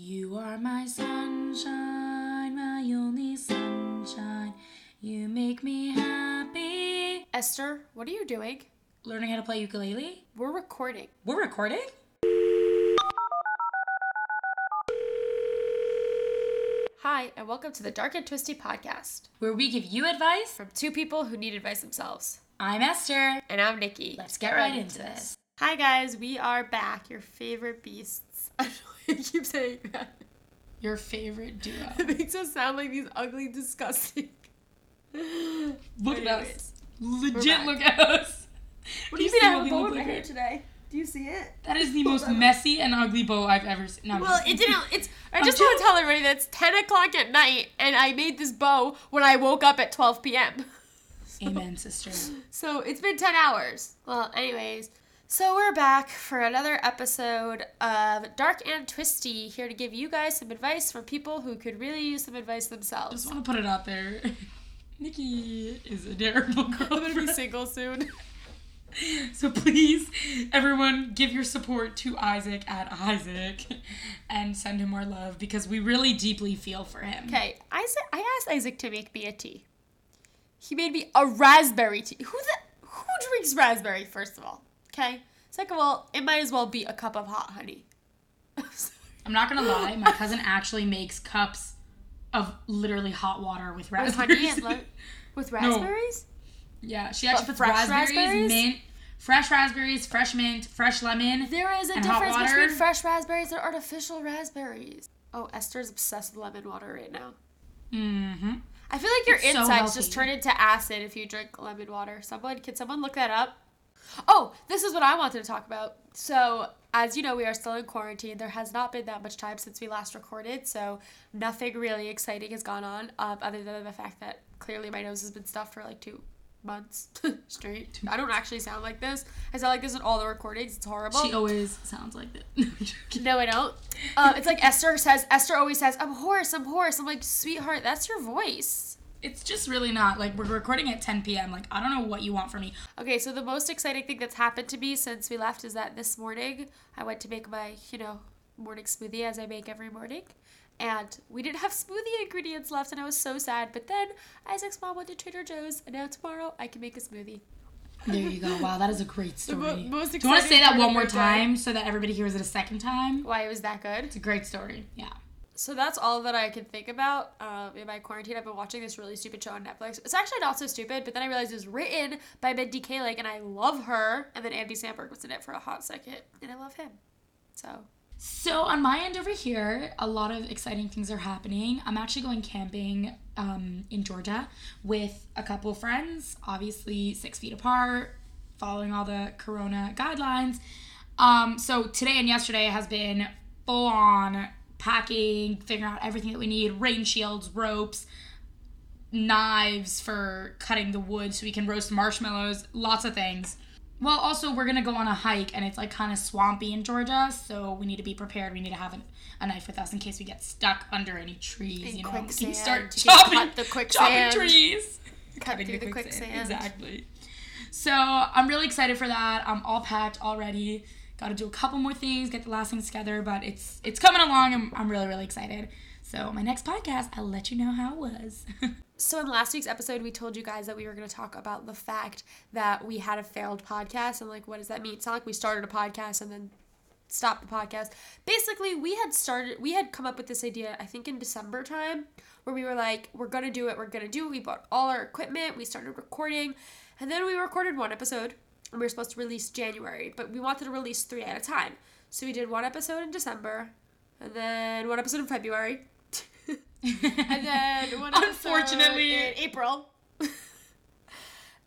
You are my sunshine, my only sunshine. You make me happy. Esther, what are you doing? Learning how to play ukulele? We're recording. We're recording? Hi, and welcome to the Dark and Twisty podcast Where we give you advice. from two people who need advice themselves. I'm Esther. And I'm Nikki. Let's get right into this. Hi, guys, we are back. Your favorite beasts. I keep saying that. Your favorite duo. It makes us sound like these ugly, disgusting. Look at us. Legit look at us. What do you see mean I have a bow in my hair here? today? Do you see it? That is the most messy and ugly bow I've ever seen. No, Well, it didn't. It's. I just want to tell everybody that it's 10 o'clock at night, and I made this bow when I woke up at 12 p.m. Amen, sister. So it's been 10 hours. Well, anyways, so we're back for another episode of Dark and Twisty, here to give you guys some advice from people who could really use some advice themselves. Just want to put it out there. Nikki is a terrible girl. I'm gonna be single soon. So please, everyone, give your support to Isaac at Isaac and send him our love because we really deeply feel for him. Okay, Isaac. I asked Isaac to make me a tea. He made me a raspberry tea. Who the who drinks raspberry? First of all, okay. Second of all, it might as well be a cup of hot honey. I'm not gonna lie, my cousin actually makes cups of literally hot water with raspberries. with raspberries. honey and lemon, with raspberries. No. yeah, she actually But puts fresh raspberries, raspberries? mint, fresh raspberries, fresh mint, fresh lemon. There is a difference between fresh raspberries and artificial raspberries. Oh, Esther's obsessed with lemon water right now. Mm-hmm. I feel like your It's insides healthy. just turn into acid if you drink lemon water. Someone, can someone look that up? Oh, this is what I wanted to talk about. So, as you know, we are still in quarantine. There has not been that much time since we last recorded, so nothing really exciting has gone on, um, other than the fact that clearly my nose has been stuffed for like two months straight. I don't actually sound like this. I sound like this in all the recordings. It's horrible. She always sounds like that. No, I don't. Uh, it's like Esther says. Esther always says, "I'm hoarse. I'm hoarse." I'm like, sweetheart, that's your voice. It's just really not like we're recording at 10 p.m. Like I don't know what you want from me. Okay, so the most exciting thing that's happened to me since we left is that this morning I went to make my, you know, morning smoothie as I make every morning. And we didn't have smoothie ingredients left, and I was so sad. But then Isaac's mom went to Trader Joe's, and now tomorrow I can make a smoothie. There you go. Wow, that is a great story. mo- most Do you want to say that one more time so that everybody hears it a second time? Why it was that good? It's a great story. Yeah. So that's all that I can think about um, in my quarantine. I've been watching this really stupid show on Netflix. It's actually not so stupid, but then I realized it was written by Mindy Kaling, and I love her. And then Andy Samberg was in it for a hot second, and I love him. So So on my end over here, a lot of exciting things are happening. I'm actually going camping um, in Georgia with a couple friends, obviously six feet apart, following all the Corona guidelines. Um, so today and yesterday has been full on packing, figuring out everything that we need: rain shields, ropes, knives for cutting the wood so we can roast marshmallows, lots of things. Well, also we're gonna go on a hike and it's like kind of swampy in Georgia, so we need to be prepared. We need to have an, a knife with us in case we get stuck under any trees. In you know, quicksand, we can start chopping, cut the chopping quicksand. trees, cut Cutting through the quicksand. Exactly. So I'm really excited for that. I'm all packed already. Got to do a couple more things, get the last things together, but it's it's coming along. I'm I'm really really excited. So my next podcast, I'll let you know how it was. So in last week's episode, we told you guys that we were going to talk about the fact that we had a failed podcast and like what does that mean? It's not like we started a podcast and then stopped the podcast. Basically, we had started we had come up with this idea I think in December time where we were like we're going to do it, we're going to do it. We bought all our equipment, we started recording, and then we recorded one episode and we were supposed to release January, but we wanted to release 3 at a time. So we did one episode in December and then one episode in February. and then one episode Unfortunately. in April. and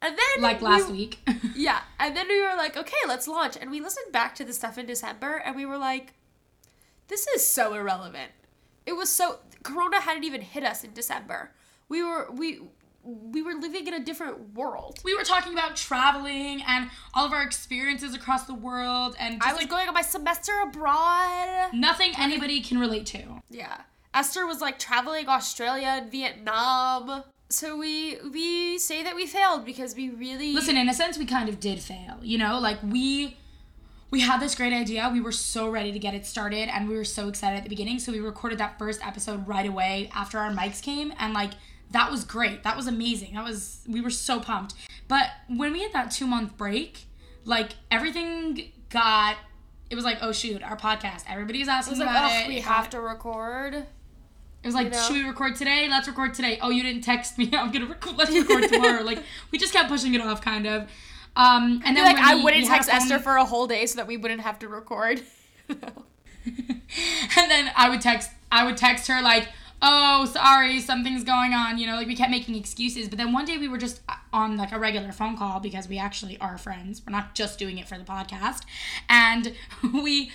then like we- last week. yeah, and then we were like, okay, let's launch. And we listened back to the stuff in December, and we were like, this is so irrelevant. It was so Corona hadn't even hit us in December. We were we we were living in a different world. we were talking about traveling and all of our experiences across the world and just I was like going on my semester abroad. nothing anybody can relate to. Yeah. Esther was like traveling Australia and Vietnam. So we we say that we failed because we really Listen, in a sense, we kind of did fail. You know, like we we had this great idea. We were so ready to get it started and we were so excited at the beginning. So we recorded that first episode right away after our mics came and like that was great. That was amazing. That was we were so pumped. But when we had that 2 month break, like everything got it was like, "Oh shoot, our podcast. Everybody's was It asking was like, about oh, it." we It have got- to record. It was like, you know? "Should we record today? Let's record today." Oh, you didn't text me. I'm going to record let's record tomorrow. like we just kept pushing it off kind of. Um and then like I we- wouldn't we text Esther for a whole day so that we wouldn't have to record. and then I would text I would text her like, "Oh, sorry, something's going on." You know, like we kept making excuses. But then one day we were just on like a regular phone call because we actually are friends. We're not just doing it for the podcast. And we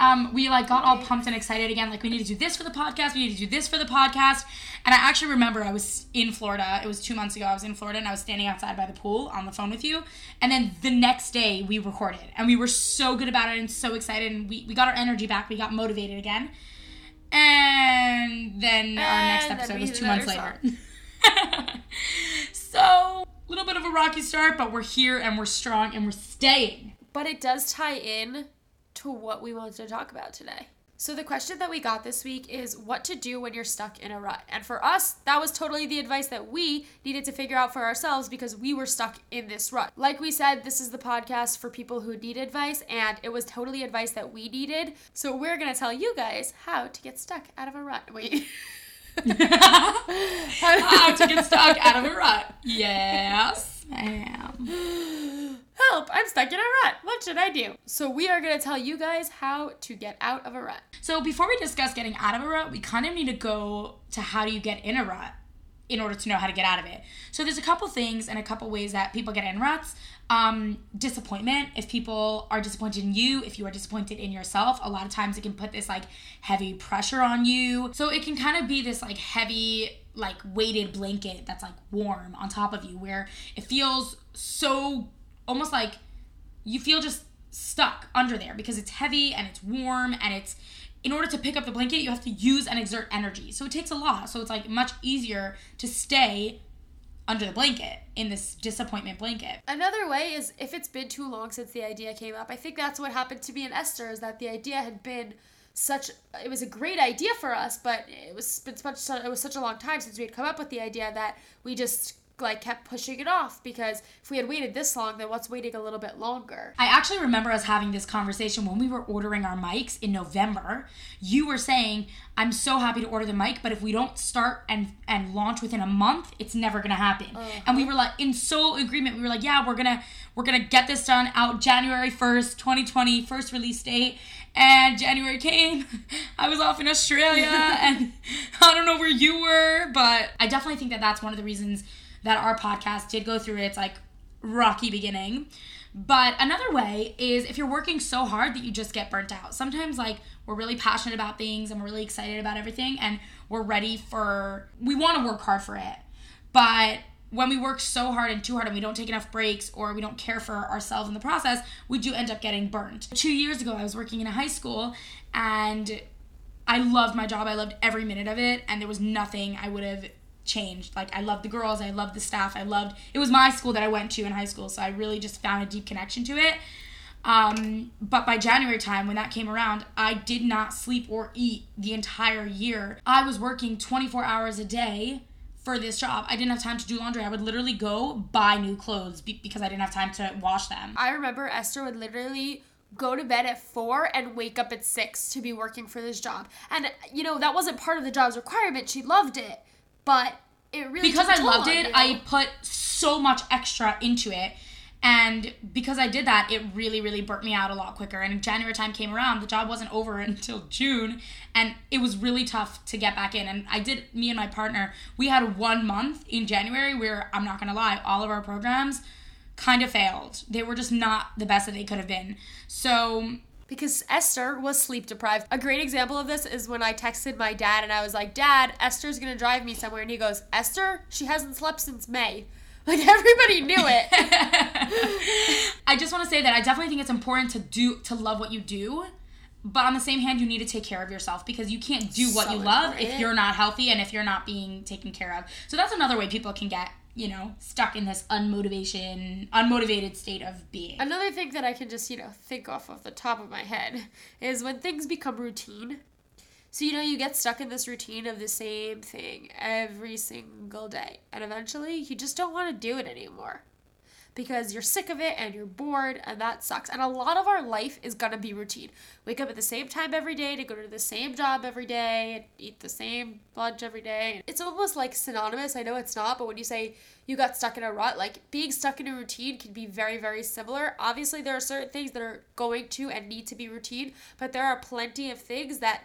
um we like got all pumped and excited again like we need to do this for the podcast. We need to do this for the podcast. And I actually remember I was in Florida. It was 2 months ago. I was in Florida and I was standing outside by the pool on the phone with you. And then the next day we recorded. And we were so good about it and so excited and we we got our energy back. We got motivated again. And then our next episode was two months later. so, a little bit of a rocky start, but we're here and we're strong and we're staying. But it does tie in to what we wanted to talk about today. So the question that we got this week is what to do when you're stuck in a rut. And for us, that was totally the advice that we needed to figure out for ourselves because we were stuck in this rut. Like we said, this is the podcast for people who need advice and it was totally advice that we needed. So we're going to tell you guys how to get stuck out of a rut. Wait. How to get stuck out of a rut. Yes, I am. Help, I'm stuck in a rut. What should I do? So we are going to tell you guys how to get out of a rut. So, before we discuss getting out of a rut, we kind of need to go to how do you get in a rut in order to know how to get out of it. So, there's a couple things and a couple ways that people get in ruts. Um, disappointment. If people are disappointed in you, if you are disappointed in yourself, a lot of times it can put this like heavy pressure on you. So, it can kind of be this like heavy, like weighted blanket that's like warm on top of you where it feels so almost like you feel just stuck under there because it's heavy and it's warm and it's in order to pick up the blanket you have to use and exert energy so it takes a lot so it's like much easier to stay under the blanket in this disappointment blanket Another way is if it's been too long since the idea came up. I think that's what happened to me and Esther is that the idea had been such it was a great idea for us, but it was been such it was such a long time since we had come up with the idea that we just like kept pushing it off because if we had waited this long, then what's waiting a little bit longer? I actually remember us having this conversation when we were ordering our mics in November. You were saying, "I'm so happy to order the mic, but if we don't start and and launch within a month, it's never going to happen." Uh-huh. And we were like in so agreement. We were like, "Yeah, we're to we're going to get this done out January 1st, 2020, first release date." And January came. I was off in Australia and I don't know where you were, but I definitely think that that's one of the reasons that our podcast did go through its like rocky beginning. But another way is if you're working so hard that you just get burnt out. Sometimes like we're really passionate about things and we're really excited about everything and we're ready for we want to work hard for it. But when we work so hard and too hard and we don't take enough breaks or we don't care for ourselves in the process, we do end up getting burnt. 2 years ago I was working in a high school and I loved my job. I loved every minute of it and there was nothing I would have changed. Like I loved the girls, I loved the staff, I loved it was my school that I went to in high school, so I really just found a deep connection to it. Um, but by January time, when that came around, I did not sleep or eat the entire year. I was working 24 hours a day for this job. I didn't have time to do laundry. I would literally go buy new clothes be- because I didn't have time to wash them. I remember Esther would literally go to bed at four and wake up at six to be working for this job. And you know, that wasn't part of the job's requirement. She loved it. But it really because I loved it. I put so much extra into it. And because I did that, it really, really burnt me out a lot quicker. And January time came around, the job wasn't over until June, and it was really tough to get back in. And I did, me and my partner, we had one month in January where I'm not gonna lie, all of our programs kind of failed. They were just not the best that they could have been. So because Esther was sleep deprived. A great example of this is when I texted my dad and I was like, Dad, Esther's gonna drive me somewhere. And he goes, Esther, she hasn't slept since May. Like everybody knew it. I just want to say that I definitely think it's important to do to love what you do. But on the same hand, you need to take care of yourself because you can't do what So you love if you're not healthy and if you're not being taken care of. So that's another way people can get you know, stuck in this unmotivation, unmotivated state of being. Another thing that I can just, you know, think off of the top of my head is when things become routine. So, you know, you get stuck in this routine of the same thing every single day. And eventually, you just don't want to do it anymore because you're sick of it and you're bored and that sucks. And a lot of our life is gonna be routine. Wake up at the same time every day to go to the same job every day and eat the same lunch every day. It's almost like synonymous. I know it's not, but when you say you got stuck in a rut, like being stuck in a routine can be very, very similar. Obviously, there are certain things that are going to and need to be routine, but there are plenty of things that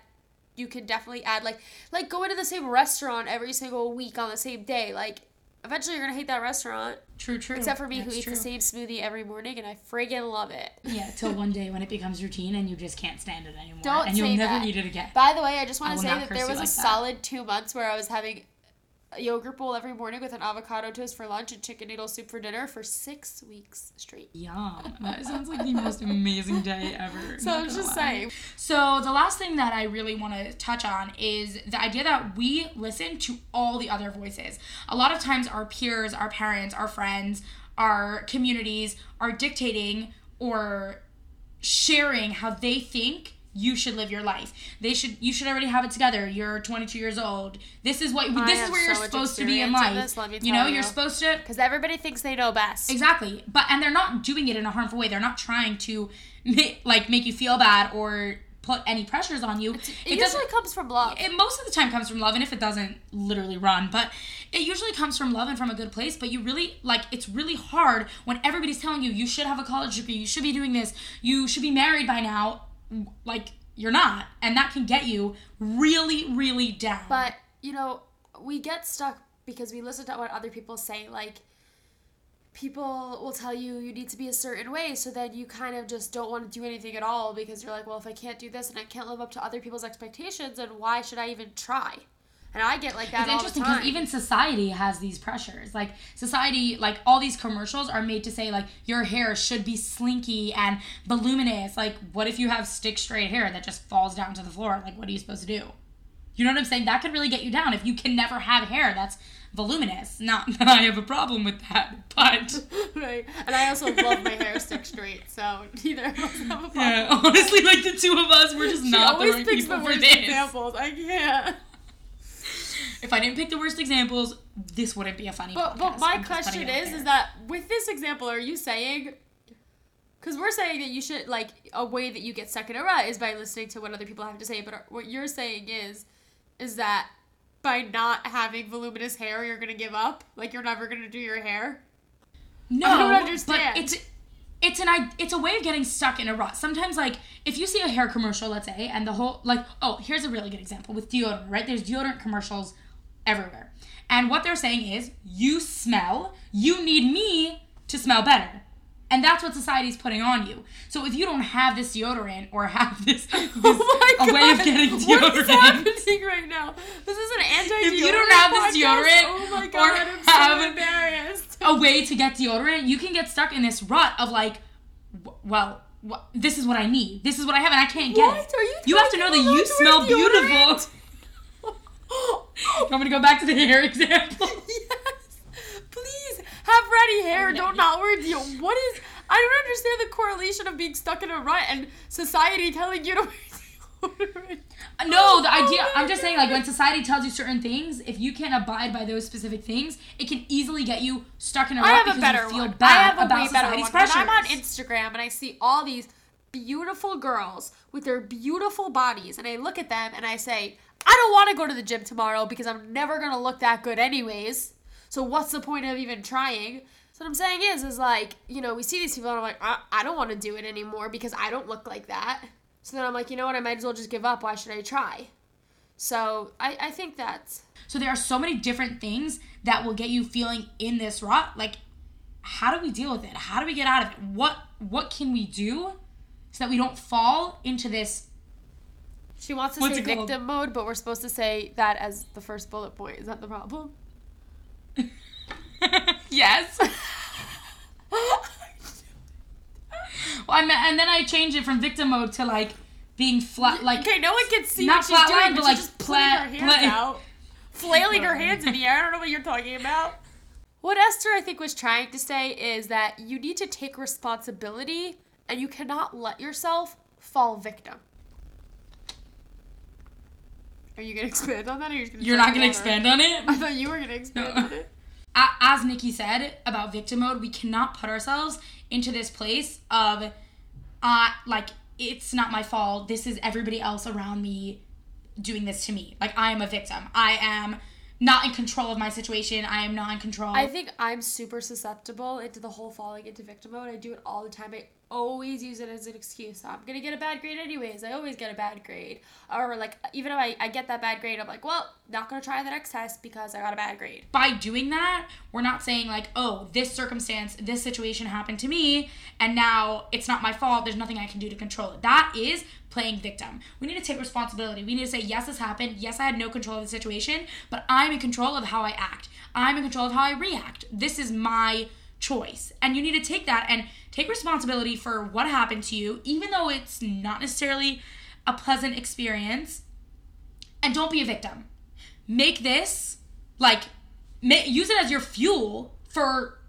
you can definitely add like like going to the same restaurant every single week on the same day like eventually you're gonna hate that restaurant. True, true. Except for me, That's who eats true. the same smoothie every morning, and I friggin' love it. Yeah, till one day when it becomes routine and you just can't stand it anymore, Don't and you'll never that. eat it again. By the way, I just want to say that there was a like that. solid two months where I was having a yogurt bowl every morning with an avocado toast for lunch and chicken noodle soup for dinner for six weeks straight. Yum. That sounds like the most amazing day ever. So I was just lie. saying. So the last thing that I really want to touch on is the idea that we listen to all the other voices. A lot of times our peers, our parents, our friends, our communities are dictating or sharing how they think you should live your life. They should you should already have it together. You're 22 years old. This is what I this is where you're supposed to be in life. this, you know, tell you're supposed to Because everybody thinks they know best. Exactly. But and they're not doing it in a harmful way. They're not trying to make, like make you feel bad or put any pressures on you. It, doesn't- usually comes from love. it most of the time comes from love and if it doesn't literally run but it usually comes from love and from a good place but you really like it's really hard when everybody's telling you you should have a college degree you should be doing this you should be married by now like you're not and that can get you really really down But, you know, we get stuck because we listen to what other people say. Like, people will tell you you need to be a certain way, so then you kind of just don't want to do anything at all because you're like, well, if I can't do this and I can't live up to other people's expectations, then why should I even try? And I get like that it's interesting because even society has these pressures. Like society, like all these commercials are made to say like your hair should be slinky and voluminous. Like what if you have stick straight hair that just falls down to the floor? Like what are you supposed to do? You know what I'm saying? That could really get you down if you can never have hair that's voluminous. Not that I have a problem with that, but right. And I also love my hair stick straight, so neither of us have a problem. yeah, honestly, like the two of us, we're just She not the right people the for this. examples. I can't. If I didn't pick the worst examples, this wouldn't be a funny But podcast. but my I'm question is is that with this example, are you saying? Because we're saying that you should like a way that you get stuck in a rut is by listening to what other people have to say. But what you're saying is, is that by not having voluminous hair, you're gonna give up. Like you're never gonna do your hair. No, I don't understand. But it's it's an i- it's a way of getting stuck in a rut. Sometimes like if you see a hair commercial, let's say, and the whole like oh here's a really good example with deodorant. Right, there's deodorant commercials everywhere, and what they're saying is you smell, you need me to smell better. And that's what society's putting on you. So if you don't have this deodorant or have this, oh this Oh my a way of getting What is deodorant, happening right now? This is an anti. If you don't have this podcast? deodorant oh my or god, I'm so have- embarrassed. a way to get deodorant, you can get stuck in this rut of like, w- well, this is what I need. This is what I have, and I can't get What? it. Are you You have to know that you smell wear beautiful. Deodorant? you want me to go back to the hair example? yes. Please have ready hair. Don't not wear deal. What is? I don't understand the correlation of being stuck in a rut and society telling you to wear deodorant. No, the oh idea. Oh I'm just saying, like, when society tells you certain things, if you can't abide by those specific things, it can easily get you stuck in a rut I have because a better you feel one. bad I have a about way better society's one. pressures. When I'm on Instagram and I see all these beautiful girls with their beautiful bodies, and I look at them and I say, I don't want to go to the gym tomorrow because I'm never gonna look that good anyways. So what's the point of even trying? So what I'm saying is, is like, you know, we see these people and I'm like, I, I don't want to do it anymore because I don't look like that. So then I'm like, you know what? I might as well just give up. Why should I try? So I, I think that's So there are so many different things that will get you feeling in this rut. Like, how do we deal with it? How do we get out of it? What what can we do so that we don't fall into this? She wants to What's say it called? victim mode, but we're supposed to say that as the first bullet point. Is that the problem? yes. well, I meant, and then I change it from victim mode to like being flat, like okay, no one can see not what she's flatline, doing, but like just pla- her hands pla- out, flailing her hands in the air. I don't know what you're talking about. What Esther, I think, was trying to say is that you need to take responsibility and you cannot let yourself fall victim. Are you gonna expand on that, or you're, gonna You're not gonna expand on it. I thought you were gonna expand No. on it. As Nikki said about victim mode, we cannot put ourselves into this place of, uh, like it's not my fault. This is everybody else around me doing this to me. Like I am a victim. I am not in control of my situation. I am not in control. I think I'm super susceptible into the whole falling into victim mode. I do it all the time. I always use it as an excuse. I'm gonna get a bad grade anyways. I always get a bad grade. Or like even if I, I get that bad grade, I'm like, well, not gonna try the next test because I got a bad grade. by doing that, we're not saying like, oh, this circumstance, this situation happened to me, and now it's not my fault. There's nothing I can do to control it. That is playing victim. We need to take responsibility. We need to say, yes, this happened. Yes, I had no control of the situation, but I'm in control of how I act. I'm in control of how I react. This is my choice. And you need to take that and take responsibility for what happened to you, even though it's not necessarily a pleasant experience. And don't be a victim. Make this like ma- use it as your fuel for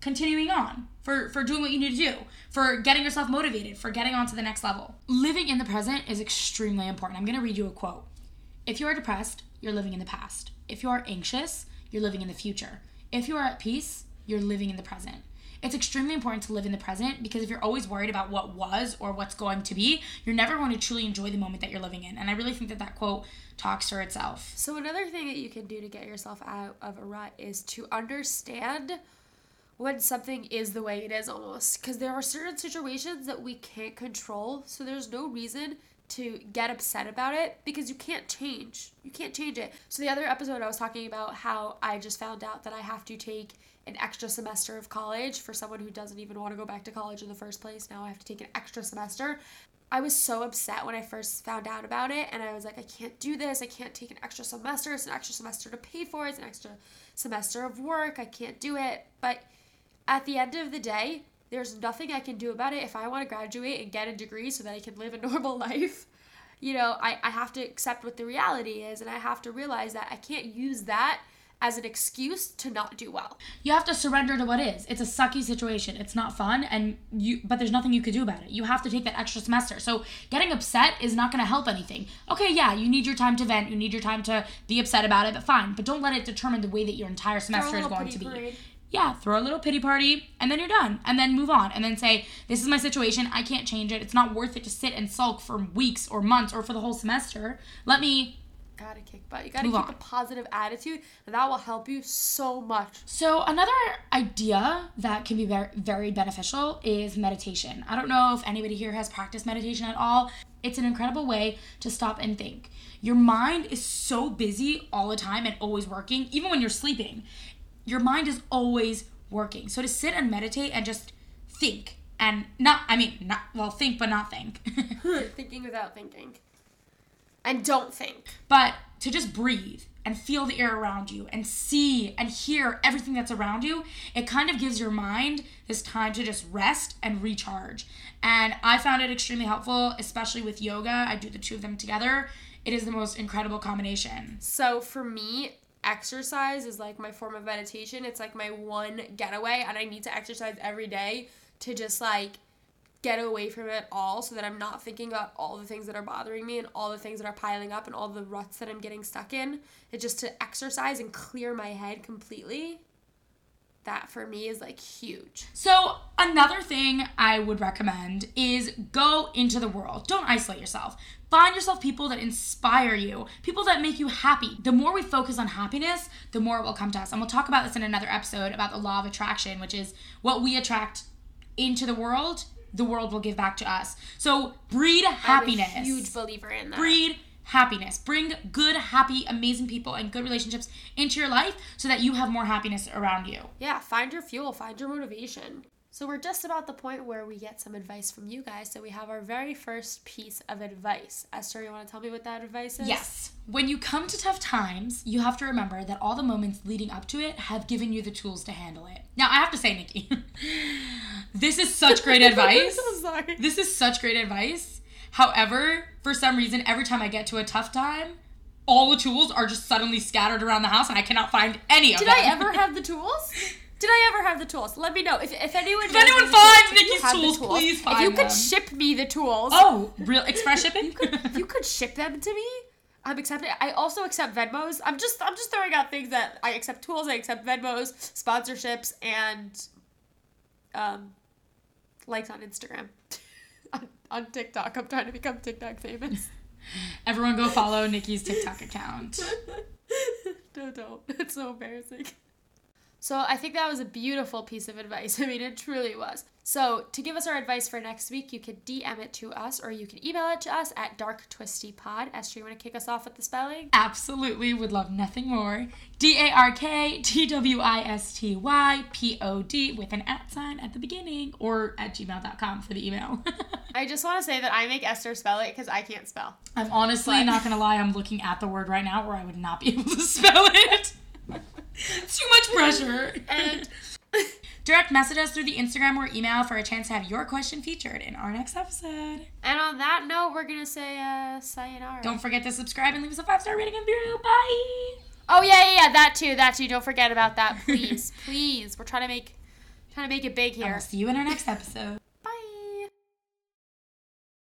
continuing on for for doing what you need to do for getting yourself motivated for getting on to the next level. Living in the present is extremely important. I'm going to read you a quote. If you are depressed you're living in the past. If you are anxious you're living in the future. If you are at peace you're living in the present it's extremely important to live in the present because if you're always worried about what was or what's going to be, you're never going to truly enjoy the moment that you're living in. And I really think that that quote talks for itself. So another thing that you can do to get yourself out of a rut is to understand when something is the way it is almost because there are certain situations that we can't control so there's no reason to get upset about it because you can't change you can't change it so the other episode i was talking about how i just found out that i have to take an extra semester of college for someone who doesn't even want to go back to college in the first place now i have to take an extra semester I was so upset when I first found out about it, and I was like, I can't do this. I can't take an extra semester. It's an extra semester to pay for. It's an extra semester of work. I can't do it. But at the end of the day, there's nothing I can do about it. If I want to graduate and get a degree so that I can live a normal life, you know, I, I have to accept what the reality is, and I have to realize that I can't use that as an excuse to not do well. You have to surrender to what is. It's a sucky situation. It's not fun and you but there's nothing you could do about it. You have to take that extra semester. So getting upset is not going to help anything. Okay, yeah, you need your time to vent. You need your time to be upset about it, but fine. But don't let it determine the way that your entire semester is going to be. parade. Yeah, throw a little pity party and then you're done. And then move on and then say, This is my situation. I can't change it. It's not worth it to sit and sulk for weeks or months or for the whole semester. Let me Gotta kick butt. You gotta Move keep on. a positive attitude, and that will help you so much. So another idea that can be very, very beneficial is meditation. I don't know if anybody here has practiced meditation at all. It's an incredible way to stop and think. Your mind is so busy all the time and always working, even when you're sleeping. Your mind is always working. So to sit and meditate and just think and not I mean not well think but not think. thinking without thinking. And don't think. but to just breathe and feel the air around you and see and hear everything that's around you, it kind of gives your mind this time to just rest and recharge. And I found it extremely helpful, especially with yoga. I do the two of them together. It is the most incredible combination. So for me, exercise is like my form of meditation. It's like my one getaway, and I need to exercise every day to just like get away from it all so that I'm not thinking about all the things that are bothering me and all the things that are piling up and all the ruts that I'm getting stuck in. It's just to exercise and clear my head completely. That for me is like huge. So, another thing I would recommend is go into the world. Don't isolate yourself. Find yourself people that inspire you, people that make you happy. The more we focus on happiness, the more it will come to us. And we'll talk about this in another episode about the law of attraction, which is what we attract into the world, the world will give back to us. So, breed happiness. I'm a huge believer in that. breed happiness. Bring good, happy, amazing people and good relationships into your life so that you have more happiness around you. Yeah, find your fuel, find your motivation. So we're just about the point where we get some advice from you guys. So we have our very first piece of advice. Esther, you want to tell me what that advice is? Yes. When you come to tough times, you have to remember that all the moments leading up to it have given you the tools to handle it. Now, I have to say, Nikki, this is such great advice. I'm sorry. This is such great advice. However, for some reason, every time I get to a tough time, all the tools are just suddenly scattered around the house and I cannot find any of Did them. Did I ever have the tools? Did I ever have the tools? Let me know if, if anyone. If anyone any tools, finds Nikki's the tools, please if you could them. ship me the tools. Oh, real express shipping? you could you could ship them to me. I'm accepting. I also accept Venmos. I'm just I'm just throwing out things that I accept tools. I accept Venmos, sponsorships, and um, likes on Instagram. on, on TikTok, I'm trying to become TikTok famous. Everyone go follow Nikki's TikTok account. no, don't. It's so embarrassing. So I think that was a beautiful piece of advice. I mean, it truly was. So to give us our advice for next week, you could DM it to us or you can email it to us at darktwistypod. Esther, you want to kick us off with the spelling? Absolutely would love nothing more. D A R K T W I S T Y P O D with an at sign at the beginning or at gmail.com for the email. I just want to say that I make Esther spell it because I can't spell. I'm honestly But- not gonna lie, I'm looking at the word right now or I would not be able to spell it. too much pressure. And Direct message us through the Instagram or email for a chance to have your question featured in our next episode. and on that note, we're gonna say uh, sayonara. Don't forget to subscribe and leave us a five star rating and review. Bye. Oh yeah, yeah, yeah, that too, that too. Don't forget about that, please, please. We're trying to make, trying to make it big here. we'll see you in our next episode.